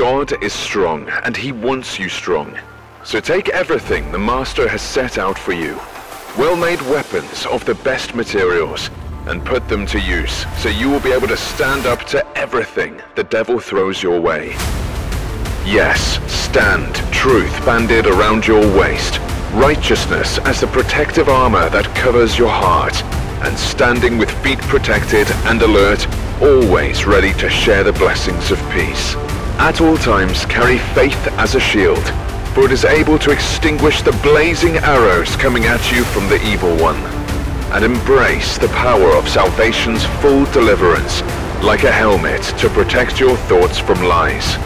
God is strong, and he wants you strong. So take everything the Master has set out for you, well-made weapons of the best materials, and put them to use, so you will be able to stand up to everything the devil throws your way. Yes, stand, truth banded around your waist, righteousness as the protective armor that covers your heart, and standing with feet protected and alert, always ready to share the blessings of peace. At all times carry faith as a shield, for it is able to extinguish the blazing arrows coming at you from the evil one. And embrace the power of salvation's full deliverance, like a helmet to protect your thoughts from lies.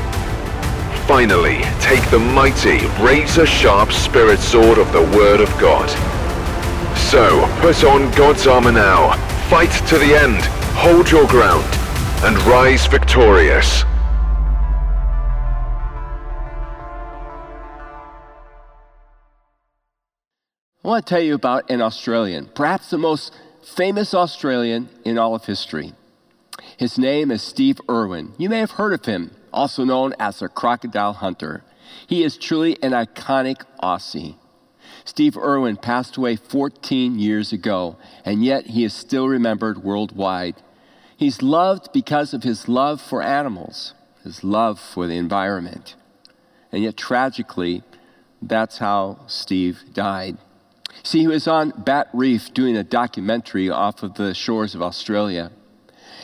Finally, take the mighty, razor-sharp spirit sword of the Word of God. So, put on God's armor now, fight to the end, hold your ground, and rise victorious. I want to tell you about an Australian, perhaps the most famous Australian in all of history. His name is Steve Irwin. You may have heard of him, also known as the crocodile hunter. He is truly an iconic Aussie. Steve Irwin passed away 14 years ago, and yet he is still remembered worldwide. He's loved because of his love for animals, his love for the environment. And yet, tragically, that's how Steve died. See, he was on Batt Reef doing a documentary off of the shores of Australia.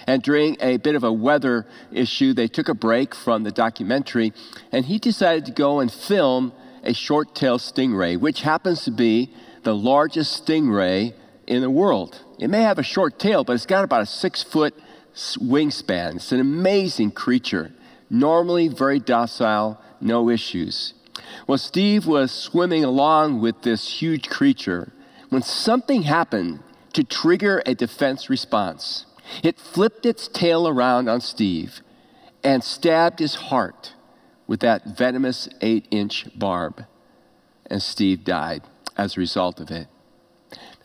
And during a bit of a weather issue, they took a break from the documentary, and he decided to go and film a short tailed stingray, which happens to be the largest stingray in the world. It may have a short tail, but it's got about a six foot wingspan. It's an amazing creature, normally very docile, no issues. Well, Steve was swimming along with this huge creature when something happened to trigger a defense response. It flipped its tail around on Steve and stabbed his heart with that venomous eight inch barb. And Steve died as a result of it.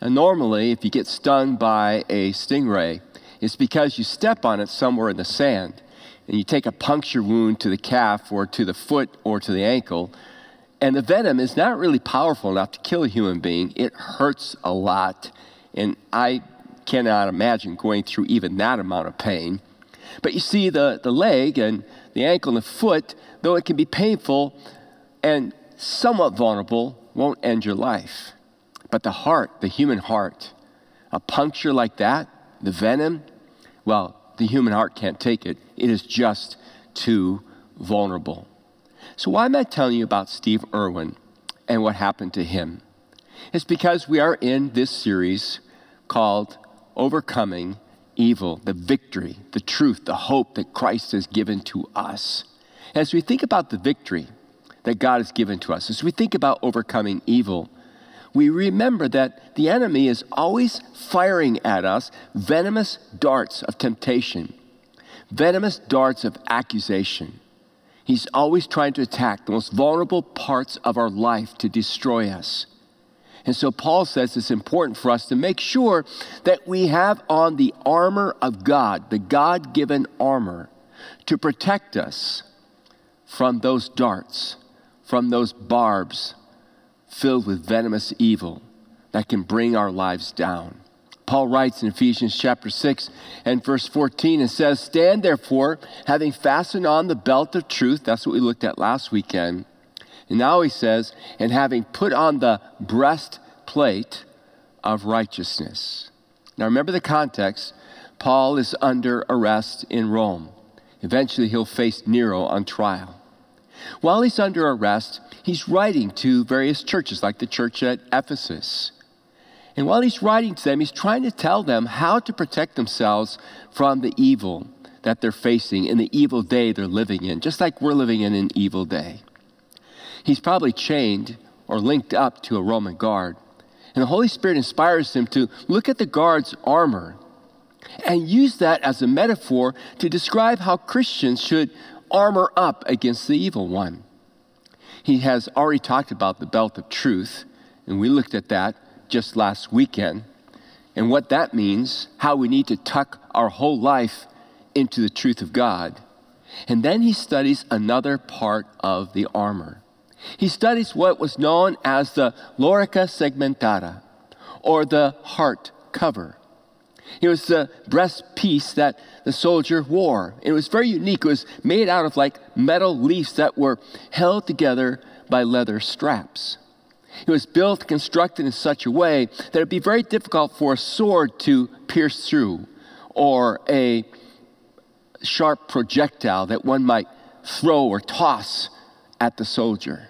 Now, normally, if you get stung by a stingray, it's because you step on it somewhere in the sand and you take a puncture wound to the calf or to the foot or to the ankle and the venom is not really powerful enough to kill a human being. It hurts a lot. And I cannot imagine going through even that amount of pain. But you see, the, the leg and the ankle and the foot, though it can be painful and somewhat vulnerable, won't end your life. But the heart, the human heart, a puncture like that, the venom, well, the human heart can't take it. It is just too vulnerable. So, why am I telling you about Steve Irwin and what happened to him? It's because we are in this series called Overcoming Evil, the victory, the truth, the hope that Christ has given to us. As we think about the victory that God has given to us, as we think about overcoming evil, we remember that the enemy is always firing at us venomous darts of temptation, venomous darts of accusation. He's always trying to attack the most vulnerable parts of our life to destroy us. And so Paul says it's important for us to make sure that we have on the armor of God, the God given armor, to protect us from those darts, from those barbs filled with venomous evil that can bring our lives down. Paul writes in Ephesians chapter 6 and verse 14 and says, Stand therefore, having fastened on the belt of truth. That's what we looked at last weekend. And now he says, and having put on the breastplate of righteousness. Now remember the context. Paul is under arrest in Rome. Eventually he'll face Nero on trial. While he's under arrest, he's writing to various churches, like the church at Ephesus. And while he's writing to them, he's trying to tell them how to protect themselves from the evil that they're facing in the evil day they're living in, just like we're living in an evil day. He's probably chained or linked up to a Roman guard. And the Holy Spirit inspires him to look at the guard's armor and use that as a metaphor to describe how Christians should armor up against the evil one. He has already talked about the belt of truth, and we looked at that just last weekend and what that means, how we need to tuck our whole life into the truth of God. And then he studies another part of the armor. He studies what was known as the lorica segmentata, or the heart cover. It was the breastpiece that the soldier wore. It was very unique. It was made out of like metal leaves that were held together by leather straps. It was built, constructed in such a way that it'd be very difficult for a sword to pierce through or a sharp projectile that one might throw or toss at the soldier.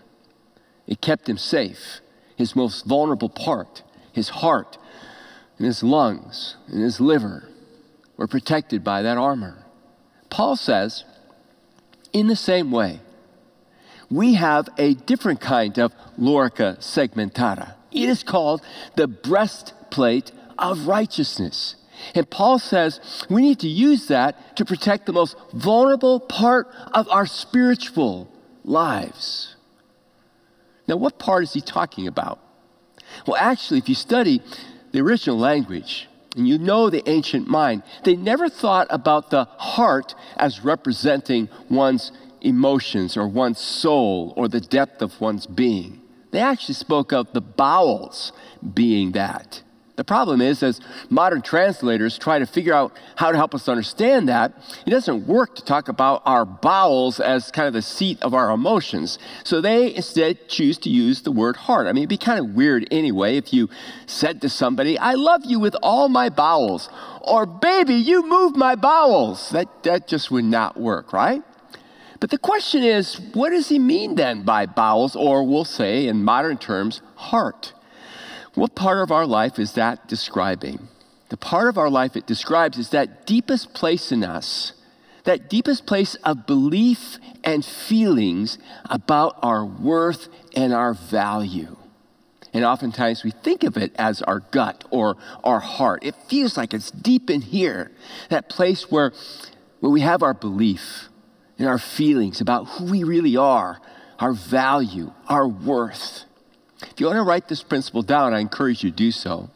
It kept him safe. His most vulnerable part, his heart, and his lungs, and his liver, were protected by that armor. Paul says, in the same way, we have a different kind of lorica segmentata. It is called the breastplate of righteousness. And Paul says we need to use that to protect the most vulnerable part of our spiritual lives. Now, what part is he talking about? Well, actually, if you study the original language and you know the ancient mind, they never thought about the heart as representing one's emotions or one's soul or the depth of one's being. They actually spoke of the bowels being that. The problem is, as modern translators try to figure out how to help us understand that, it doesn't work to talk about our bowels as kind of the seat of our emotions. So they instead choose to use the word heart. I mean, it'd be kind of weird anyway if you said to somebody, I love you with all my bowels, or baby, you move my bowels. That, that just would not work, right? But the question is, what does he mean then by bowels, or we'll say in modern terms, heart? What part of our life is that describing? The part of our life it describes is that deepest place in us, that deepest place of belief and feelings about our worth and our value. And oftentimes we think of it as our gut or our heart. It feels like it's deep in here, that place where, where we have our belief and our feelings about who we really are, our value, our worth. If you want to write this principle down, I encourage you to do so.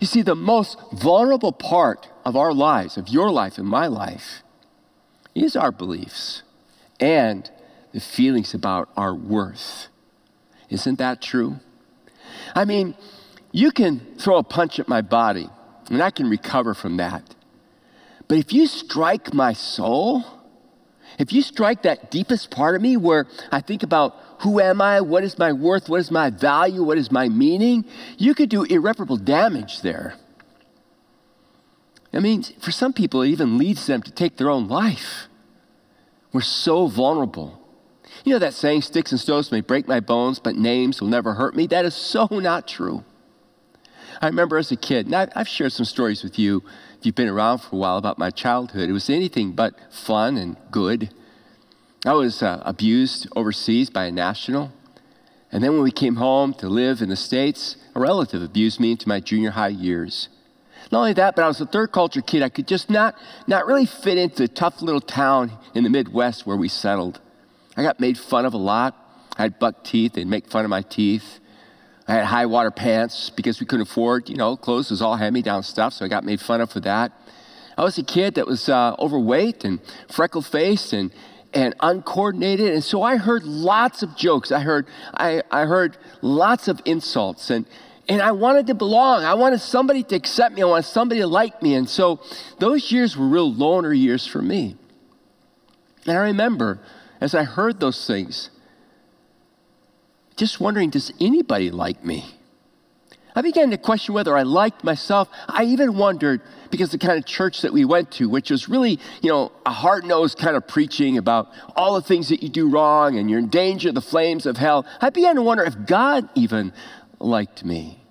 You see, the most vulnerable part of our lives, of your life and my life, is our beliefs and the feelings about our worth. Isn't that true? I mean, you can throw a punch at my body, and I can recover from that. But if you strike my soul, if you strike that deepest part of me where I think about who am I, what is my worth, what is my value, what is my meaning, you could do irreparable damage there. I mean, for some people, it even leads them to take their own life. We're so vulnerable. You know that saying, sticks and stones may break my bones, but names will never hurt me? That is so not true. I remember as a kid, and I've shared some stories with you if you've been around for a while about my childhood. It was anything but fun and good. I was uh, abused overseas by a national. And then when we came home to live in the States, a relative abused me into my junior high years. Not only that, but I was a third culture kid. I could just not, not really fit into the tough little town in the Midwest where we settled. I got made fun of a lot. I had buck teeth. They'd make fun of my teeth. I had high water pants because we couldn't afford, you know, clothes was all hand-me-down stuff, so I got made fun of for that. I was a kid that was uh, overweight and freckle-faced and, and uncoordinated. And so I heard lots of jokes. I heard, I, I heard lots of insults. And, and I wanted to belong. I wanted somebody to accept me. I wanted somebody to like me. And so those years were real loner years for me. And I remember as I heard those things, just wondering, does anybody like me? I began to question whether I liked myself. I even wondered, because the kind of church that we went to, which was really, you know, a hard nosed kind of preaching about all the things that you do wrong and you're in danger of the flames of hell, I began to wonder if God even liked me.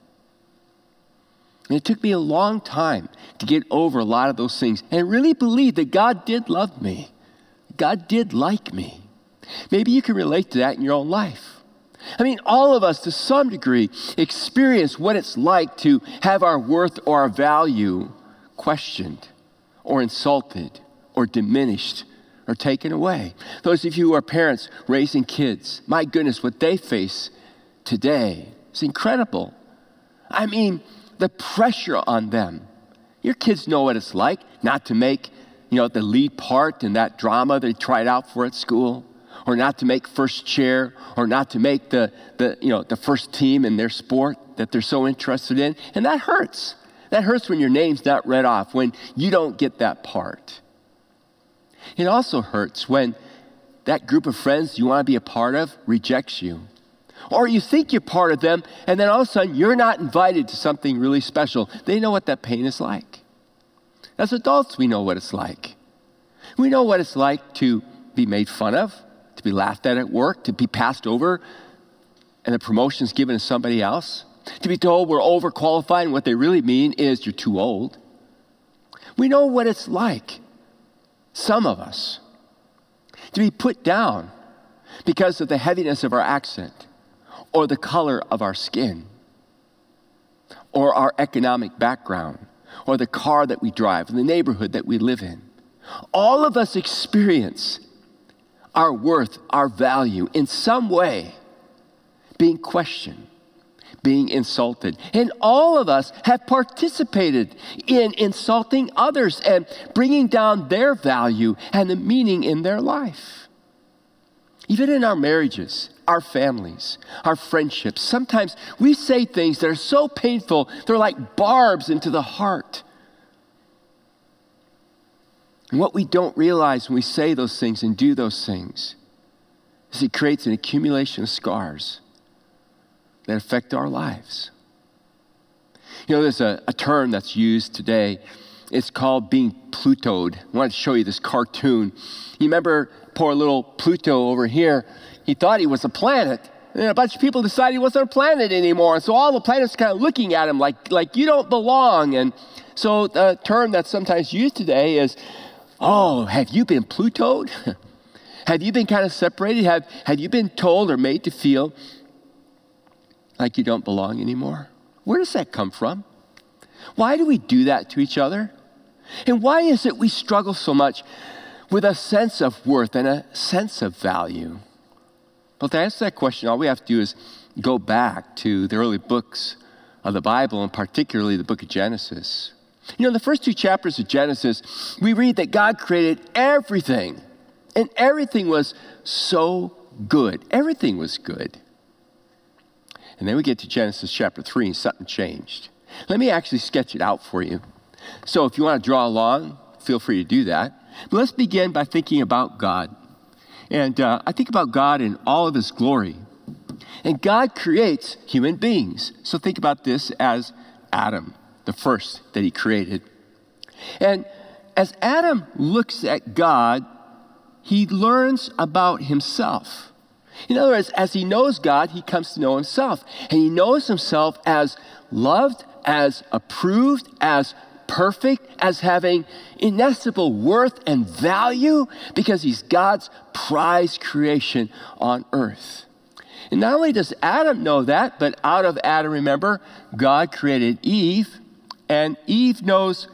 And it took me a long time to get over a lot of those things and really believe that God did love me. God did like me. Maybe you can relate to that in your own life. I mean, all of us, to some degree, experience what it's like to have our worth or our value questioned or insulted or diminished or taken away. Those of you who are parents raising kids, my goodness, what they face today is incredible. I mean, the pressure on them. Your kids know what it's like not to make you know, the lead part in that drama they tried out for at school, or not to make first chair, or not to make the, the, you know, the first team in their sport that they're so interested in. And that hurts. That hurts when your name's not read off, when you don't get that part. It also hurts when that group of friends you want to be a part of rejects you. Or you think you're part of them, and then all of a sudden you're not invited to something really special. They know what that pain is like. As adults, we know what it's like. We know what it's like to be made fun of, to be laughed at at work, to be passed over, and the promotion's given to somebody else, to be told we're overqualified, and what they really mean is you're too old. We know what it's like, some of us, to be put down because of the heaviness of our accent, or the color of our skin, or our economic background, or the car that we drive, or the neighborhood that we live in. All of us experience our worth, our value in some way being questioned, being insulted. And all of us have participated in insulting others and bringing down their value and the meaning in their life. Even in our marriages, our families, our friendships, sometimes we say things that are so painful, they're like barbs into the heart. And what we don't realize when we say those things and do those things is it creates an accumulation of scars that affect our lives. You know, there's a, a term that's used today. It's called being Plutoed. I wanted to show you this cartoon. You remember poor little Pluto over here? He thought he was a planet. And a bunch of people decided he wasn't a planet anymore. And so all the planets kind of looking at him like, like you don't belong. And so the term that's sometimes used today is Oh, have you been Plutoed? have you been kind of separated? Have, have you been told or made to feel like you don't belong anymore? Where does that come from? Why do we do that to each other? And why is it we struggle so much with a sense of worth and a sense of value? Well, to answer that question, all we have to do is go back to the early books of the Bible, and particularly the book of Genesis. You know, in the first two chapters of Genesis, we read that God created everything, and everything was so good. Everything was good. And then we get to Genesis chapter 3, and something changed. Let me actually sketch it out for you. So if you want to draw along, feel free to do that. But let's begin by thinking about God. And uh, I think about God in all of his glory. And God creates human beings. So think about this as Adam the first that he created. And as Adam looks at God, he learns about himself. In other words, as he knows God, he comes to know himself. And he knows himself as loved, as approved, as perfect, as having inestimable worth and value because he's God's prize creation on earth. And not only does Adam know that, but out of Adam, remember, God created Eve and Eve knows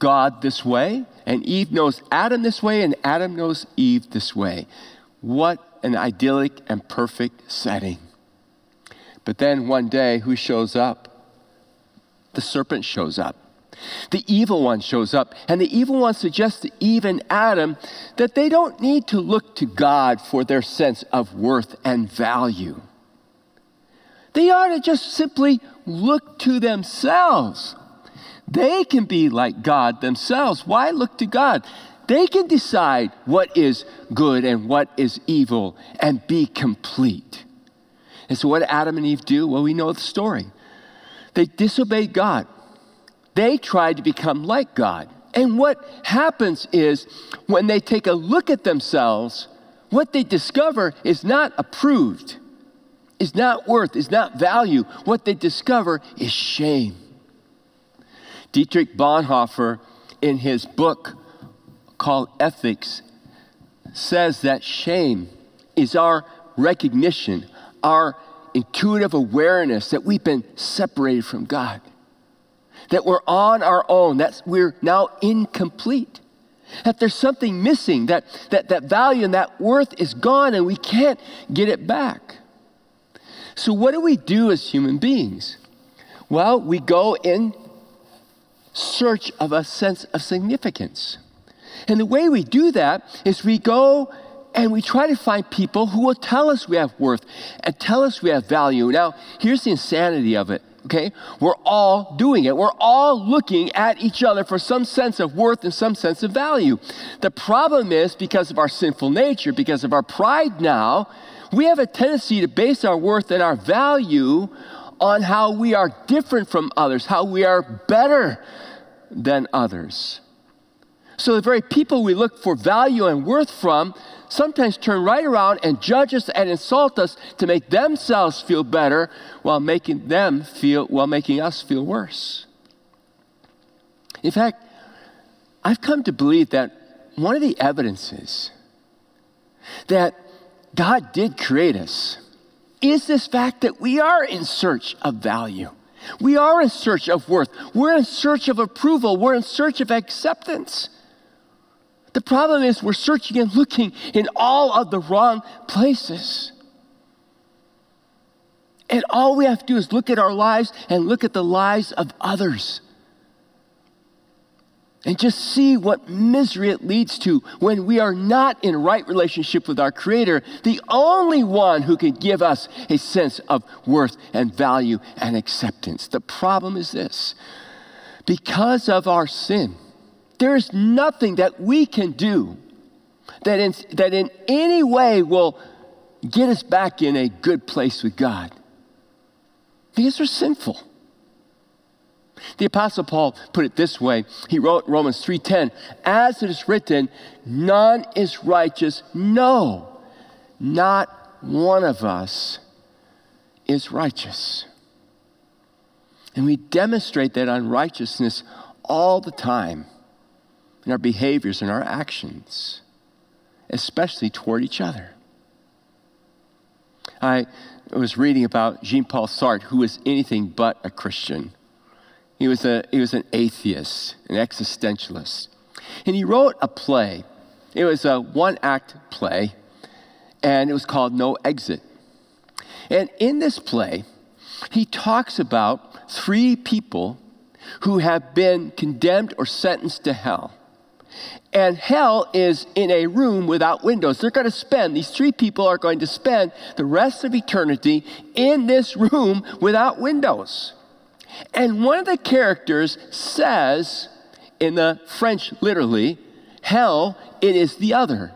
God this way, and Eve knows Adam this way, and Adam knows Eve this way. What an idyllic and perfect setting. But then one day, who shows up? The serpent shows up. The evil one shows up, and the evil one suggests to Eve and Adam that they don't need to look to God for their sense of worth and value. They ought to just simply look to themselves they can be like God themselves. Why look to God? They can decide what is good and what is evil and be complete. And so, what did Adam and Eve do? Well, we know the story. They disobeyed God, they tried to become like God. And what happens is when they take a look at themselves, what they discover is not approved, is not worth, is not value. What they discover is shame. Dietrich Bonhoeffer, in his book called Ethics, says that shame is our recognition, our intuitive awareness that we've been separated from God, that we're on our own, that we're now incomplete, that there's something missing, that, that that value and that worth is gone and we can't get it back. So, what do we do as human beings? Well, we go in search of a sense of significance. And the way we do that is we go and we try to find people who will tell us we have worth and tell us we have value. Now, here's the insanity of it. Okay? We're all doing it. We're all looking at each other for some sense of worth and some sense of value. The problem is because of our sinful nature, because of our pride now, we have a tendency to base our worth and our value on how we are different from others, how we are better than others. So the very people we look for value and worth from sometimes turn right around and judge us and insult us to make themselves feel better while making them feel while making us feel worse. In fact, I've come to believe that one of the evidences that God did create us is this fact that we are in search of value. We are in search of worth. We're in search of approval. We're in search of acceptance. The problem is we're searching and looking in all of the wrong places. And all we have to do is look at our lives and look at the lives of others. And just see what misery it leads to when we are not in right relationship with our Creator, the only one who can give us a sense of worth and value and acceptance. The problem is this because of our sin, there's nothing that we can do that in, that in any way will get us back in a good place with God. Because we're sinful. The apostle Paul put it this way. He wrote Romans 3:10, "As it is written, none is righteous, no, not one of us is righteous." And we demonstrate that unrighteousness all the time in our behaviors and our actions, especially toward each other. I was reading about Jean Paul Sartre, who was anything but a Christian. He was, a, he was an atheist, an existentialist. And he wrote a play. It was a one act play, and it was called No Exit. And in this play, he talks about three people who have been condemned or sentenced to hell. And hell is in a room without windows. They're going to spend, these three people are going to spend the rest of eternity in this room without windows. And one of the characters says, in the French literally, hell, it is the other,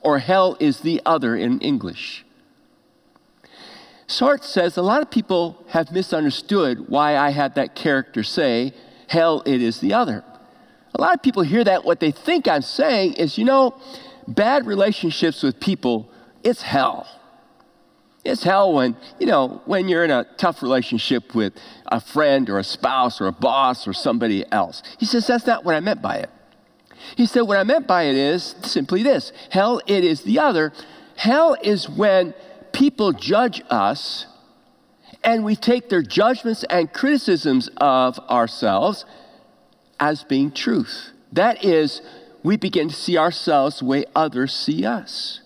or hell is the other in English. Sartre says a lot of people have misunderstood why I had that character say, hell, it is the other. A lot of people hear that. What they think I'm saying is, you know, bad relationships with people, it's hell. It's hell when, you know, when you're in a tough relationship with a friend or a spouse or a boss or somebody else. He says, that's not what I meant by it. He said, what I meant by it is simply this hell, it is the other. Hell is when people judge us and we take their judgments and criticisms of ourselves as being truth. That is, we begin to see ourselves the way others see us.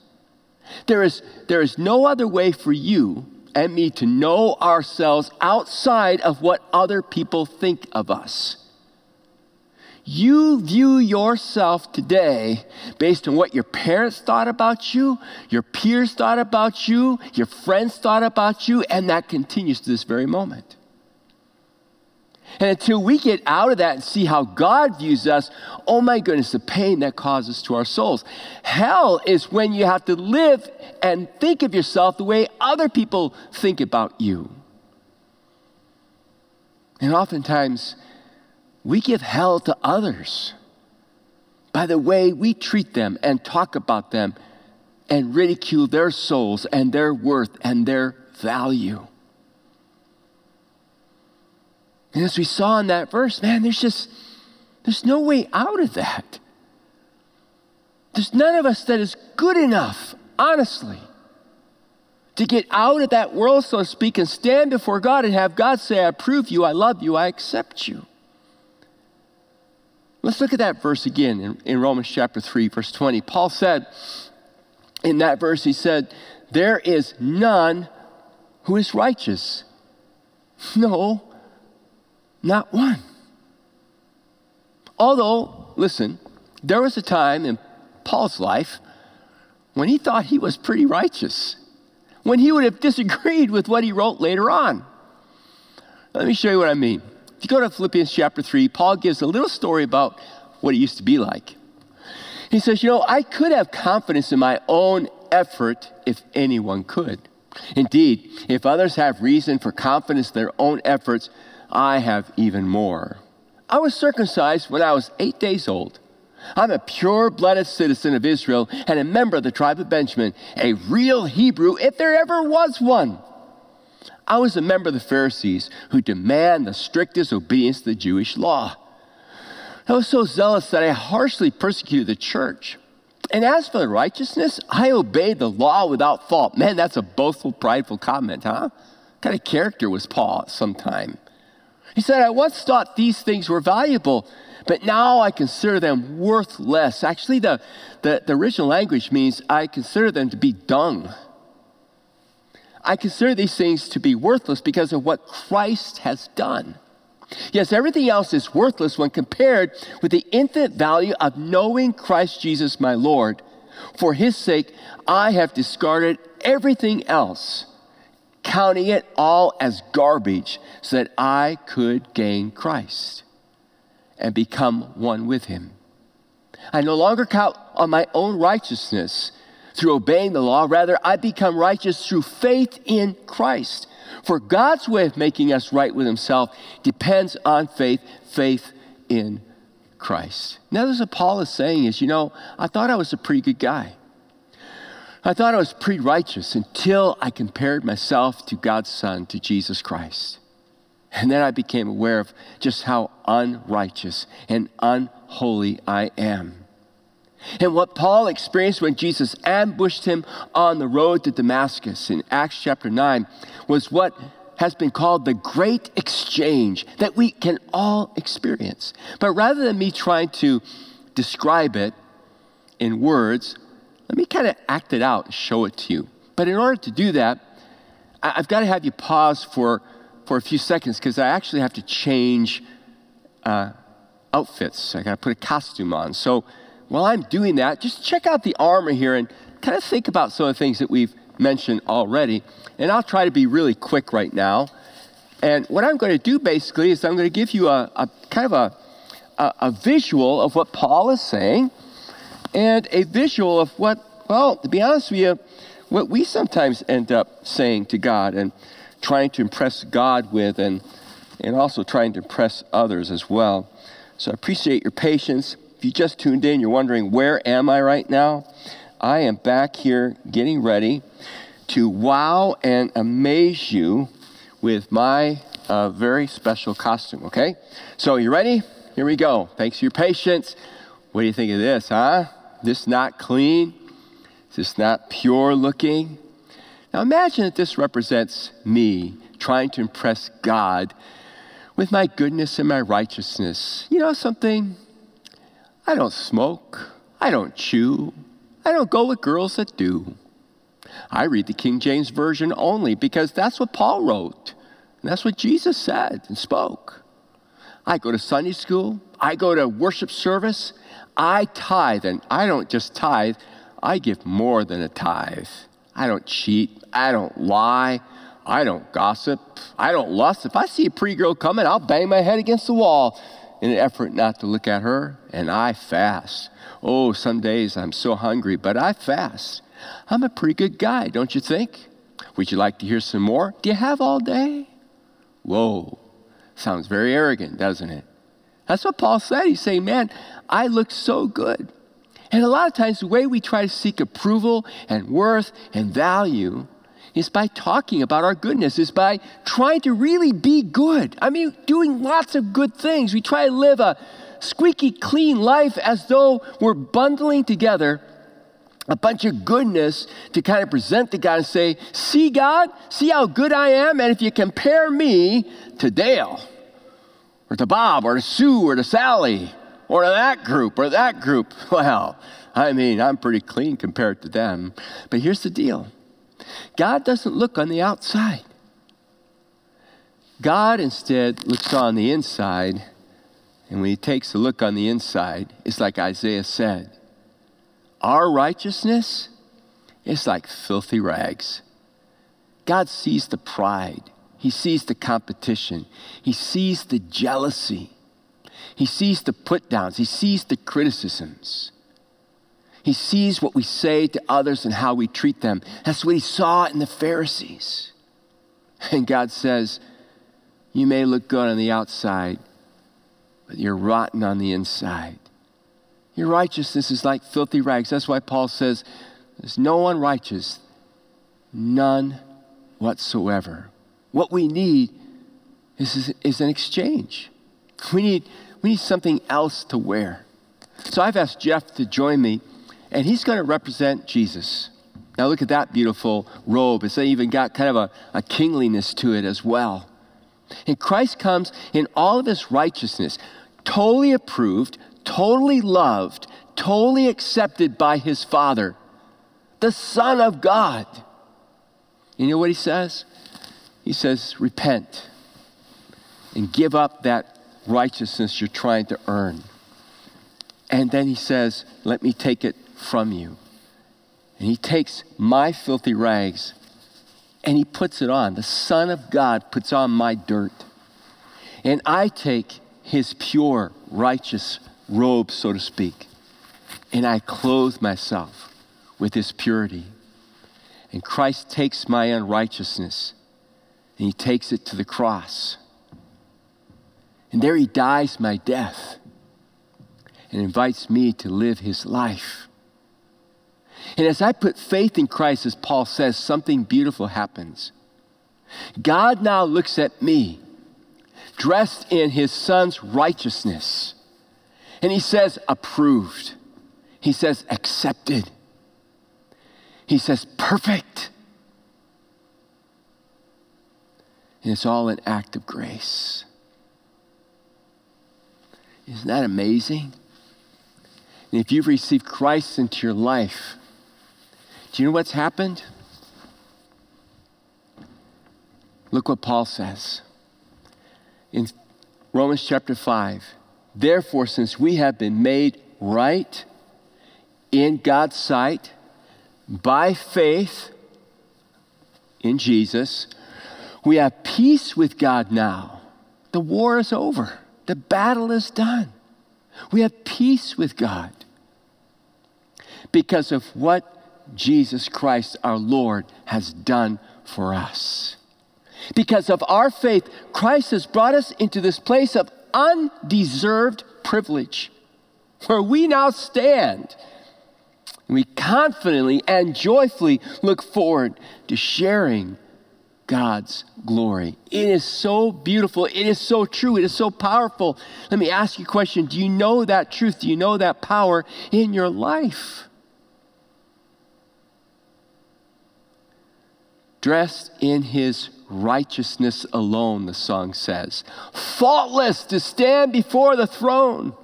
There is, there is no other way for you and me to know ourselves outside of what other people think of us. You view yourself today based on what your parents thought about you, your peers thought about you, your friends thought about you, and that continues to this very moment. And until we get out of that and see how God views us, oh my goodness, the pain that causes to our souls. Hell is when you have to live and think of yourself the way other people think about you. And oftentimes, we give hell to others by the way we treat them and talk about them and ridicule their souls and their worth and their value. And as we saw in that verse, man, there's just, there's no way out of that. There's none of us that is good enough, honestly, to get out of that world, so to speak, and stand before God and have God say, I approve you, I love you, I accept you. Let's look at that verse again in, in Romans chapter 3, verse 20. Paul said in that verse, he said, There is none who is righteous. No, not one. Although, listen, There was a time in Paul's life when he thought he was pretty righteous, when he would have disagreed with what he wrote later on. Let me show you what I mean. If you go to Philippians chapter 3, Paul gives a little story about what it used to be like. He says, You know, I could have confidence in my own effort if anyone could. Indeed, if others have reason for confidence in their own efforts, I have even more. I was circumcised when I was eight days old. I'm a pure blooded citizen of Israel and a member of the tribe of Benjamin, a real Hebrew if there ever was one. I was a member of the Pharisees who demand the strictest obedience to the Jewish law. I was so zealous that I harshly persecuted the church. And as for the righteousness, I obeyed the law without fault. Man, that's a boastful, prideful comment, huh? What kind of character was Paul at some time? He said, I once thought these things were valuable, but now I consider them worthless. Actually, the, the, the original language means I consider them to be dung. I consider these things to be worthless because of what Christ has done. Yes, everything else is worthless when compared with the infinite value of knowing Christ Jesus my Lord. For his sake, I have discarded everything else, counting it all as garbage, so that I could gain Christ and become one with him. I no longer count on my own righteousness through obeying the law. Rather, I become righteous through faith in Christ. For God's way of making us right with Himself depends on faith, faith in Christ. Now, what Paul is saying is, you know, I thought I was a pretty good guy. I thought I was pretty righteous until I compared myself to God's Son, to Jesus Christ. And then I became aware of just how unrighteous and unholy I am. And what Paul experienced when Jesus ambushed him on the road to Damascus in Acts chapter 9 was what has been called the great exchange that we can all experience. But rather than me trying to describe it in words, let me kind of act it out and show it to you. But in order to do that, I've got to have you pause for, for a few seconds because I actually have to change uh, outfits. I got to put a costume on. So while I'm doing that, just check out the armor here and kind of think about some of the things that we've mentioned already. And I'll try to be really quick right now. And what I'm going to do basically is I'm going to give you a, a kind of a, a, a visual of what Paul is saying and a visual of what, well, to be honest with you, what we sometimes end up saying to God and trying to impress God with and, and also trying to impress others as well. So I appreciate your patience. If you just tuned in, you're wondering, where am I right now? I am back here getting ready to wow and amaze you with my uh, very special costume, okay? So, you ready? Here we go. Thanks for your patience. What do you think of this, huh? Is this not clean? Is this not pure looking? Now, imagine that this represents me trying to impress God with my goodness and my righteousness. You know something? I don't smoke. I don't chew. I don't go with girls that do. I read the King James Version only because that's what Paul wrote. And that's what Jesus said and spoke. I go to Sunday school. I go to worship service. I tithe. And I don't just tithe, I give more than a tithe. I don't cheat. I don't lie. I don't gossip. I don't lust. If I see a pretty girl coming, I'll bang my head against the wall in an effort not to look at her, and I fast. Oh, some days I'm so hungry, but I fast. I'm a pretty good guy, don't you think? Would you like to hear some more? Do you have all day? Whoa, sounds very arrogant, doesn't it? That's what Paul said. He's saying, Man, I look so good. And a lot of times, the way we try to seek approval and worth and value is by talking about our goodness, is by trying to really be good. I mean, doing lots of good things. We try to live a squeaky clean life as though we're bundling together a bunch of goodness to kind of present to God and say, See, God, see how good I am. And if you compare me to Dale or to Bob or to Sue or to Sally or to that group or that group, well, I mean, I'm pretty clean compared to them. But here's the deal God doesn't look on the outside. God instead looks on the inside And when he takes a look on the inside, it's like Isaiah said our righteousness is like filthy rags. God sees the pride, He sees the competition, He sees the jealousy, He sees the put downs, He sees the criticisms. He sees what we say to others and how we treat them. That's what he saw in the Pharisees. And God says, You may look good on the outside, but you're rotten on the inside. Your righteousness is like filthy rags. That's why Paul says, There's no one righteous, none whatsoever. What we need is, is an exchange. We need, we need something else to wear. So I've asked Jeff to join me, and he's going to represent Jesus. Now, look at that beautiful robe. It's even got kind of a, a kingliness to it as well. And Christ comes in all of his righteousness, totally approved, totally loved, totally accepted by his Father, the Son of God. You know what he says? He says, Repent and give up that righteousness you're trying to earn. And then he says, Let me take it from you. And he takes my filthy rags and he puts it on. The Son of God puts on my dirt. And I take his pure, righteous robe, so to speak, and I clothe myself with his purity. And Christ takes my unrighteousness and he takes it to the cross. And there he dies my death and invites me to live his life. And as I put faith in Christ, as Paul says, something beautiful happens. God now looks at me, dressed in his son's righteousness, and he says, approved. He says, accepted. He says, perfect. And it's all an act of grace. Isn't that amazing? And if you've received Christ into your life, do you know what's happened? Look what Paul says in Romans chapter 5. Therefore, since we have been made right in God's sight by faith in Jesus, we have peace with God now. The war is over, the battle is done. We have peace with God because of what Jesus Christ our Lord has done for us. Because of our faith, Christ has brought us into this place of undeserved privilege where we now stand. We confidently and joyfully look forward to sharing God's glory. It is so beautiful. It is so true. It is so powerful. Let me ask you a question Do you know that truth? Do you know that power in your life? dressed in his righteousness alone, the song says, faultless to stand before the throne.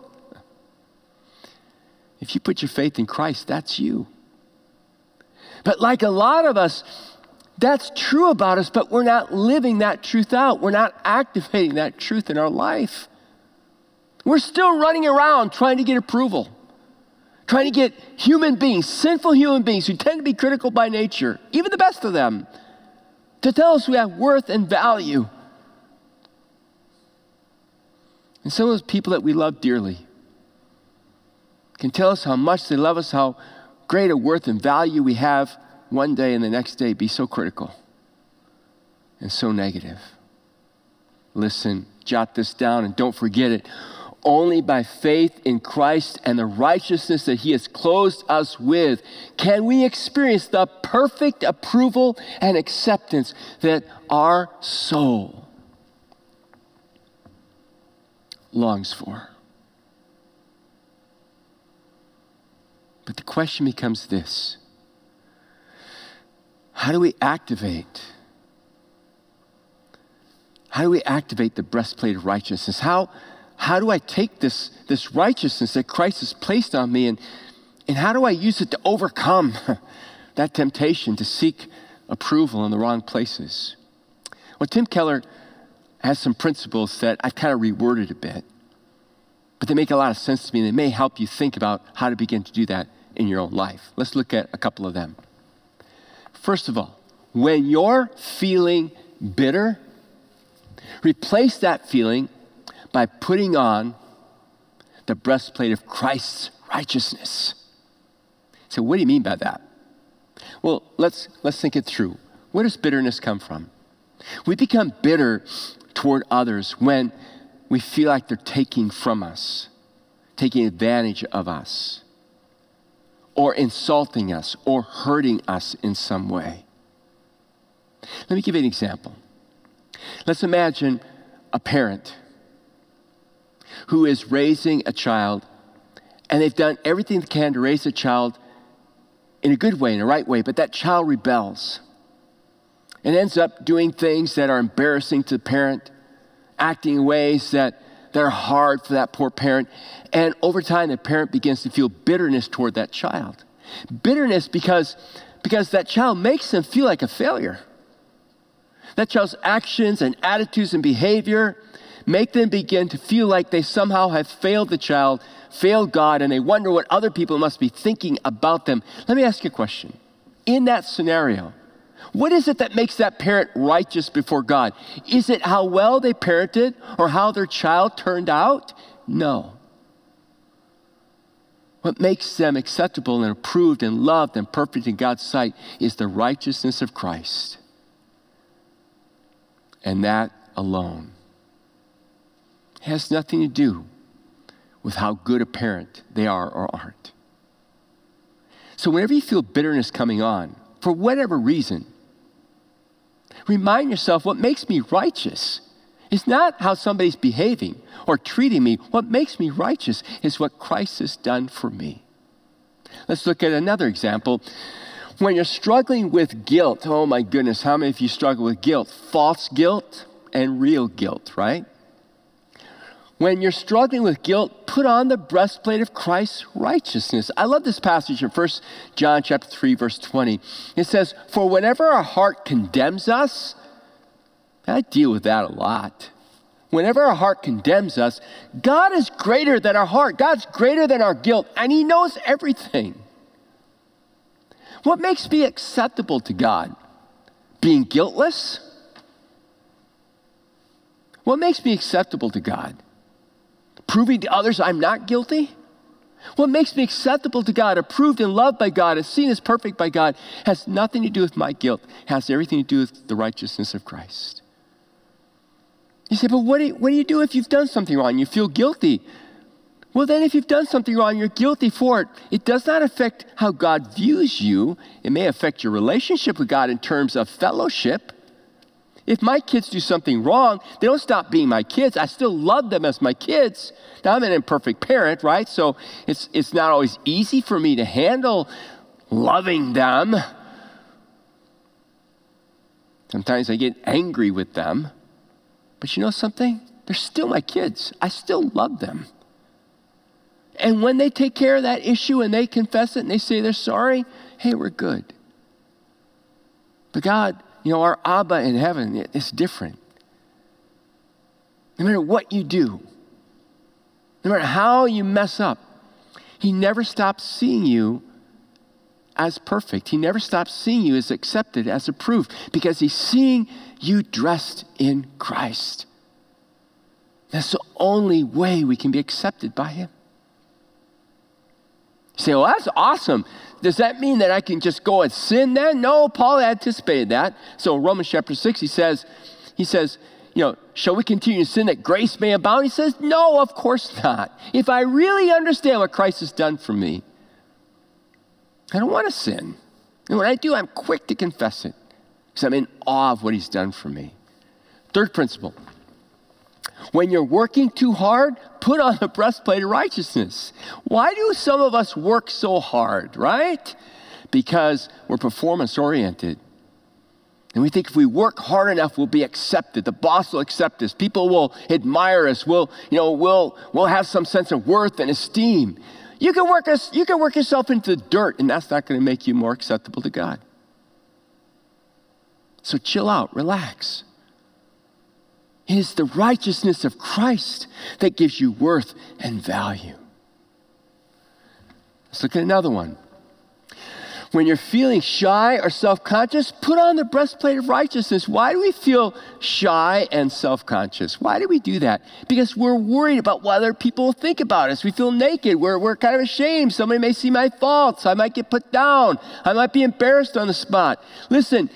If you put your faith in Christ, that's you. But like a lot of us, that's true about us, but we're not living that truth out. We're not activating that truth in our life. We're still running around trying to get approval, trying to get human beings, sinful human beings who tend to be critical by nature, even the best of them, to tell us we have worth and value. And some of those people that we love dearly can tell us how much they love us, how great a worth and value we have one day and the next day be so critical and so negative. Listen, jot this down and don't forget it. Only by faith in Christ and the righteousness that He has clothed us with can we experience the perfect approval and acceptance that our soul longs for. But the question becomes this How do we activate? How do we activate the breastplate of righteousness? How, how do I take this, this righteousness that Christ has placed on me and, and how do I use it to overcome that temptation to seek approval in the wrong places? Well, Tim Keller has some principles that I've kind of reworded a bit. but they make a lot of sense to me. And they may help you think about how to begin to do that in your own life. Let's look at a couple of them. First of all, when you're feeling bitter, replace that feeling by putting on the breastplate of Christ's righteousness. So, what do you mean by that? Well, let's, let's think it through. Where does bitterness come from? We become bitter toward others when we feel like they're taking from us, taking advantage of us, or insulting us, or hurting us in some way. Let me give you an example. Let's imagine a parent who is raising a child, and they've done everything they can to raise a child in a good way, in a right way, but that child rebels and ends up doing things that are embarrassing to the parent, acting in ways that, that are hard for that poor parent. And over time, the parent begins to feel bitterness toward that child. Bitterness because, because that child makes them feel like a failure. That child's actions and attitudes and behavior make them begin to feel like they somehow have failed the child, failed God, and they wonder what other people must be thinking about them. Let me ask you a question. In that scenario, what is it that makes that parent righteous before God? Is it how well they parented or how their child turned out? No. What makes them acceptable and approved and loved and perfect in God's sight is the righteousness of Christ. And that alone. Has nothing to do with how good a parent they are or aren't. So, whenever you feel bitterness coming on, for whatever reason, Remind yourself what makes me righteous is not how somebody's behaving or treating me. What makes me righteous is what Christ has done for me. Let's look at another example. When you're struggling with guilt, oh my goodness, how many of you struggle with guilt? False guilt and real guilt, right? When you're struggling with guilt, put on the breastplate of Christ's righteousness. I love this passage in 1 John chapter 3 verse 20. It says, "For whenever our heart condemns us, I deal with that a lot. Whenever our heart condemns us, God is greater than our heart. God's greater than our guilt, and He knows everything. What makes me acceptable to God? Being guiltless? What makes me acceptable to God? Proving to others I'm not guilty? What makes me acceptable to God, approved and loved by God, and seen as perfect by God, has nothing to do with my guilt, it has everything to do with the righteousness of Christ. You say, but what do you, what do you do if you've done something wrong? You feel guilty. Well, then, if you've done something wrong, you're guilty for it. It does not affect how God views you. It may affect your relationship with God in terms of fellowship. If my kids do something wrong, they don't stop being my kids. I still love them as my kids. Now, I'm an imperfect parent, right? So it's, it's not always easy for me to handle loving them. Sometimes I get angry with them. But you know something? They're still my kids. I still love them. And when they take care of that issue and they confess it and they say they're sorry, hey, we're good. But God, you know, our Abba in heaven is different. No matter what you do, no matter how you mess up, He never stops seeing you as perfect. He never stops seeing you as accepted, as approved, because He's seeing you dressed in Christ. That's the only way we can be accepted by Him. You say, well, that's awesome. Does that mean that I can just go and sin then? No, Paul anticipated that. So Romans chapter 6, he says, he says, you know, shall we continue to sin that grace may abound? He says, no, of course not. If I really understand what Christ has done for me, I don't want to sin. And when I do, I'm quick to confess it because I'm in awe of what he's done for me. Third principle when you're working too hard, put on the breastplate of righteousness. Why do some of us work so hard, right? Because we're performance oriented. And we think if we work hard enough, we'll be accepted. The boss will accept us. People will admire us. We'll, you know, we'll, we'll have some sense of worth and esteem. You can, work us, you can work yourself into the dirt, and that's not going to make you more acceptable to God. So chill out, relax. It is the righteousness of Christ that gives you worth and value. Let's look at another one. When you're feeling shy or self conscious, put on the breastplate of righteousness. Why do we feel shy and self conscious? Why do we do that? Because we're worried about what other people think about us. We feel naked. We're, we're kind of ashamed. Somebody may see my faults. I might get put down. I might be embarrassed on the spot. Listen,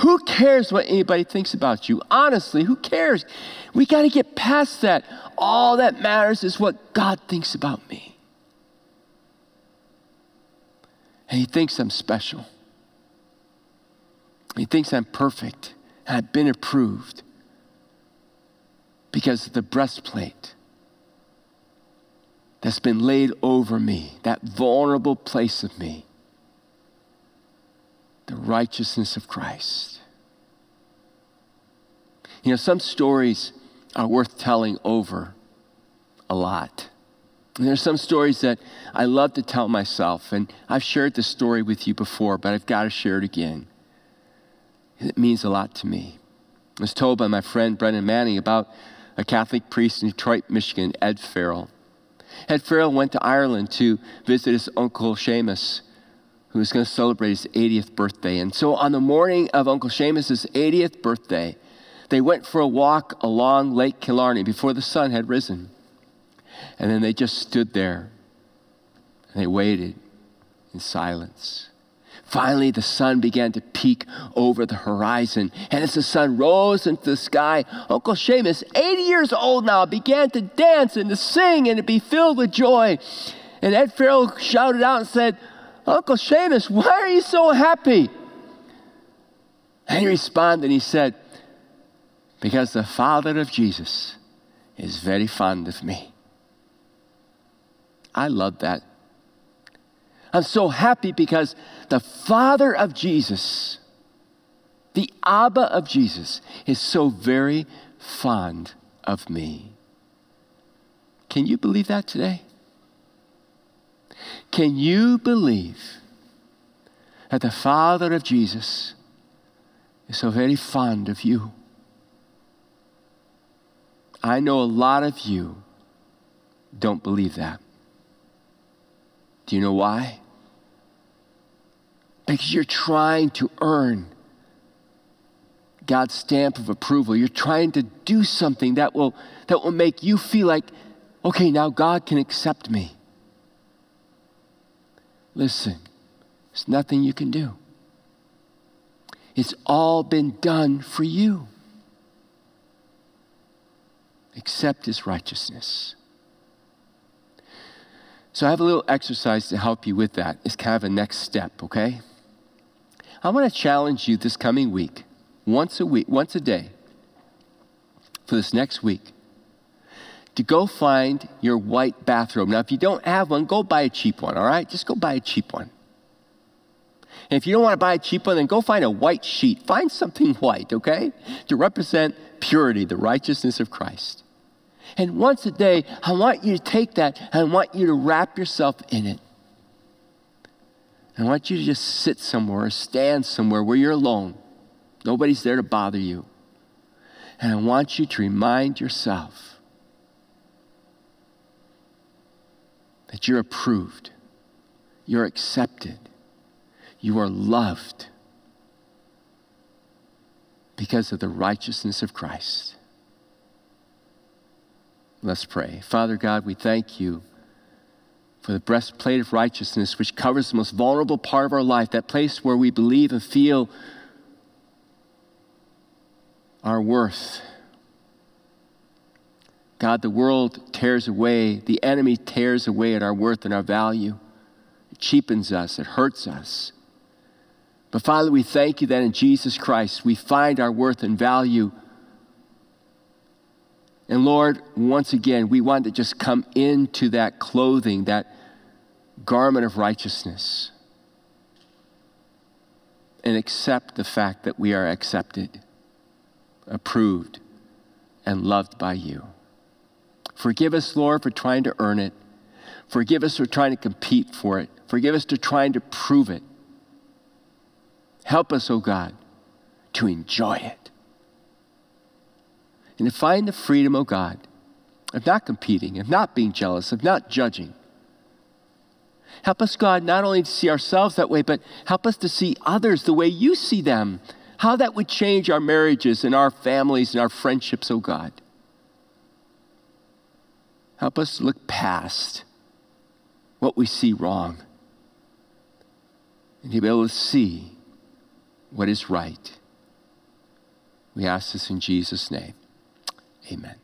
who cares what anybody thinks about you? Honestly, who cares? We got to get past that. All that matters is what God thinks about me. And He thinks I'm special. He thinks I'm perfect and I've been approved because of the breastplate that's been laid over me, that vulnerable place of me, the righteousness of Christ. You know, some stories are worth telling over a lot. And there's some stories that I love to tell myself, and I've shared this story with you before, but I've got to share it again. It means a lot to me. I was told by my friend Brennan Manning about a Catholic priest in Detroit, Michigan, Ed Farrell. Ed Farrell went to Ireland to visit his uncle Seamus, who was going to celebrate his 80th birthday. And so on the morning of Uncle Seamus's 80th birthday, they went for a walk along Lake Killarney before the sun had risen. And then they just stood there and they waited in silence. Finally, the sun began to peek over the horizon. And as the sun rose into the sky, Uncle Seamus, 80 years old now, began to dance and to sing and to be filled with joy. And Ed Farrell shouted out and said, Uncle Seamus, why are you so happy? And he responded and he said, Because the Father of Jesus is very fond of me. I love that. I'm so happy because the Father of Jesus, the Abba of Jesus, is so very fond of me. Can you believe that today? Can you believe that the Father of Jesus is so very fond of you? I know a lot of you don't believe that. Do you know why? Because you're trying to earn God's stamp of approval. You're trying to do something that will, that will make you feel like, okay, now God can accept me. Listen, there's nothing you can do. It's all been done for you. Accept his righteousness. So I have a little exercise to help you with that. It's kind of a next step, okay? I want to challenge you this coming week, once a week, once a day, for this next week, to go find your white bathrobe. Now, if you don't have one, go buy a cheap one, all right? Just go buy a cheap one. And if you don't want to buy a cheap one, then go find a white sheet. Find something white, okay? To represent purity, the righteousness of Christ. And once a day, I want you to take that and I want you to wrap yourself in it. I want you to just sit somewhere or stand somewhere where you're alone. Nobody's there to bother you. And I want you to remind yourself that you're approved, you're accepted, you are loved because of the righteousness of Christ. Let's pray. Father God, we thank you for the breastplate of righteousness, which covers the most vulnerable part of our life, that place where we believe and feel our worth. God, the world tears away, the enemy tears away at our worth and our value. It cheapens us, it hurts us. But Father, we thank you that in Jesus Christ we find our worth and value and Lord, once again, we want to just come into that clothing, that garment of righteousness, and accept the fact that we are accepted, approved, and loved by you. Forgive us, Lord, for trying to earn it. Forgive us for trying to compete for it. Forgive us for trying to prove it. Help us, O oh God, to enjoy it and to find the freedom, of God, of not competing, of not being jealous, of not judging. Help us, God, not only to see ourselves that way, but help us to see others the way you see them. How that would change our marriages and our families and our friendships, oh God. Help us look past what we see wrong and to be able to see what is right. We ask this in Jesus' name. Amen.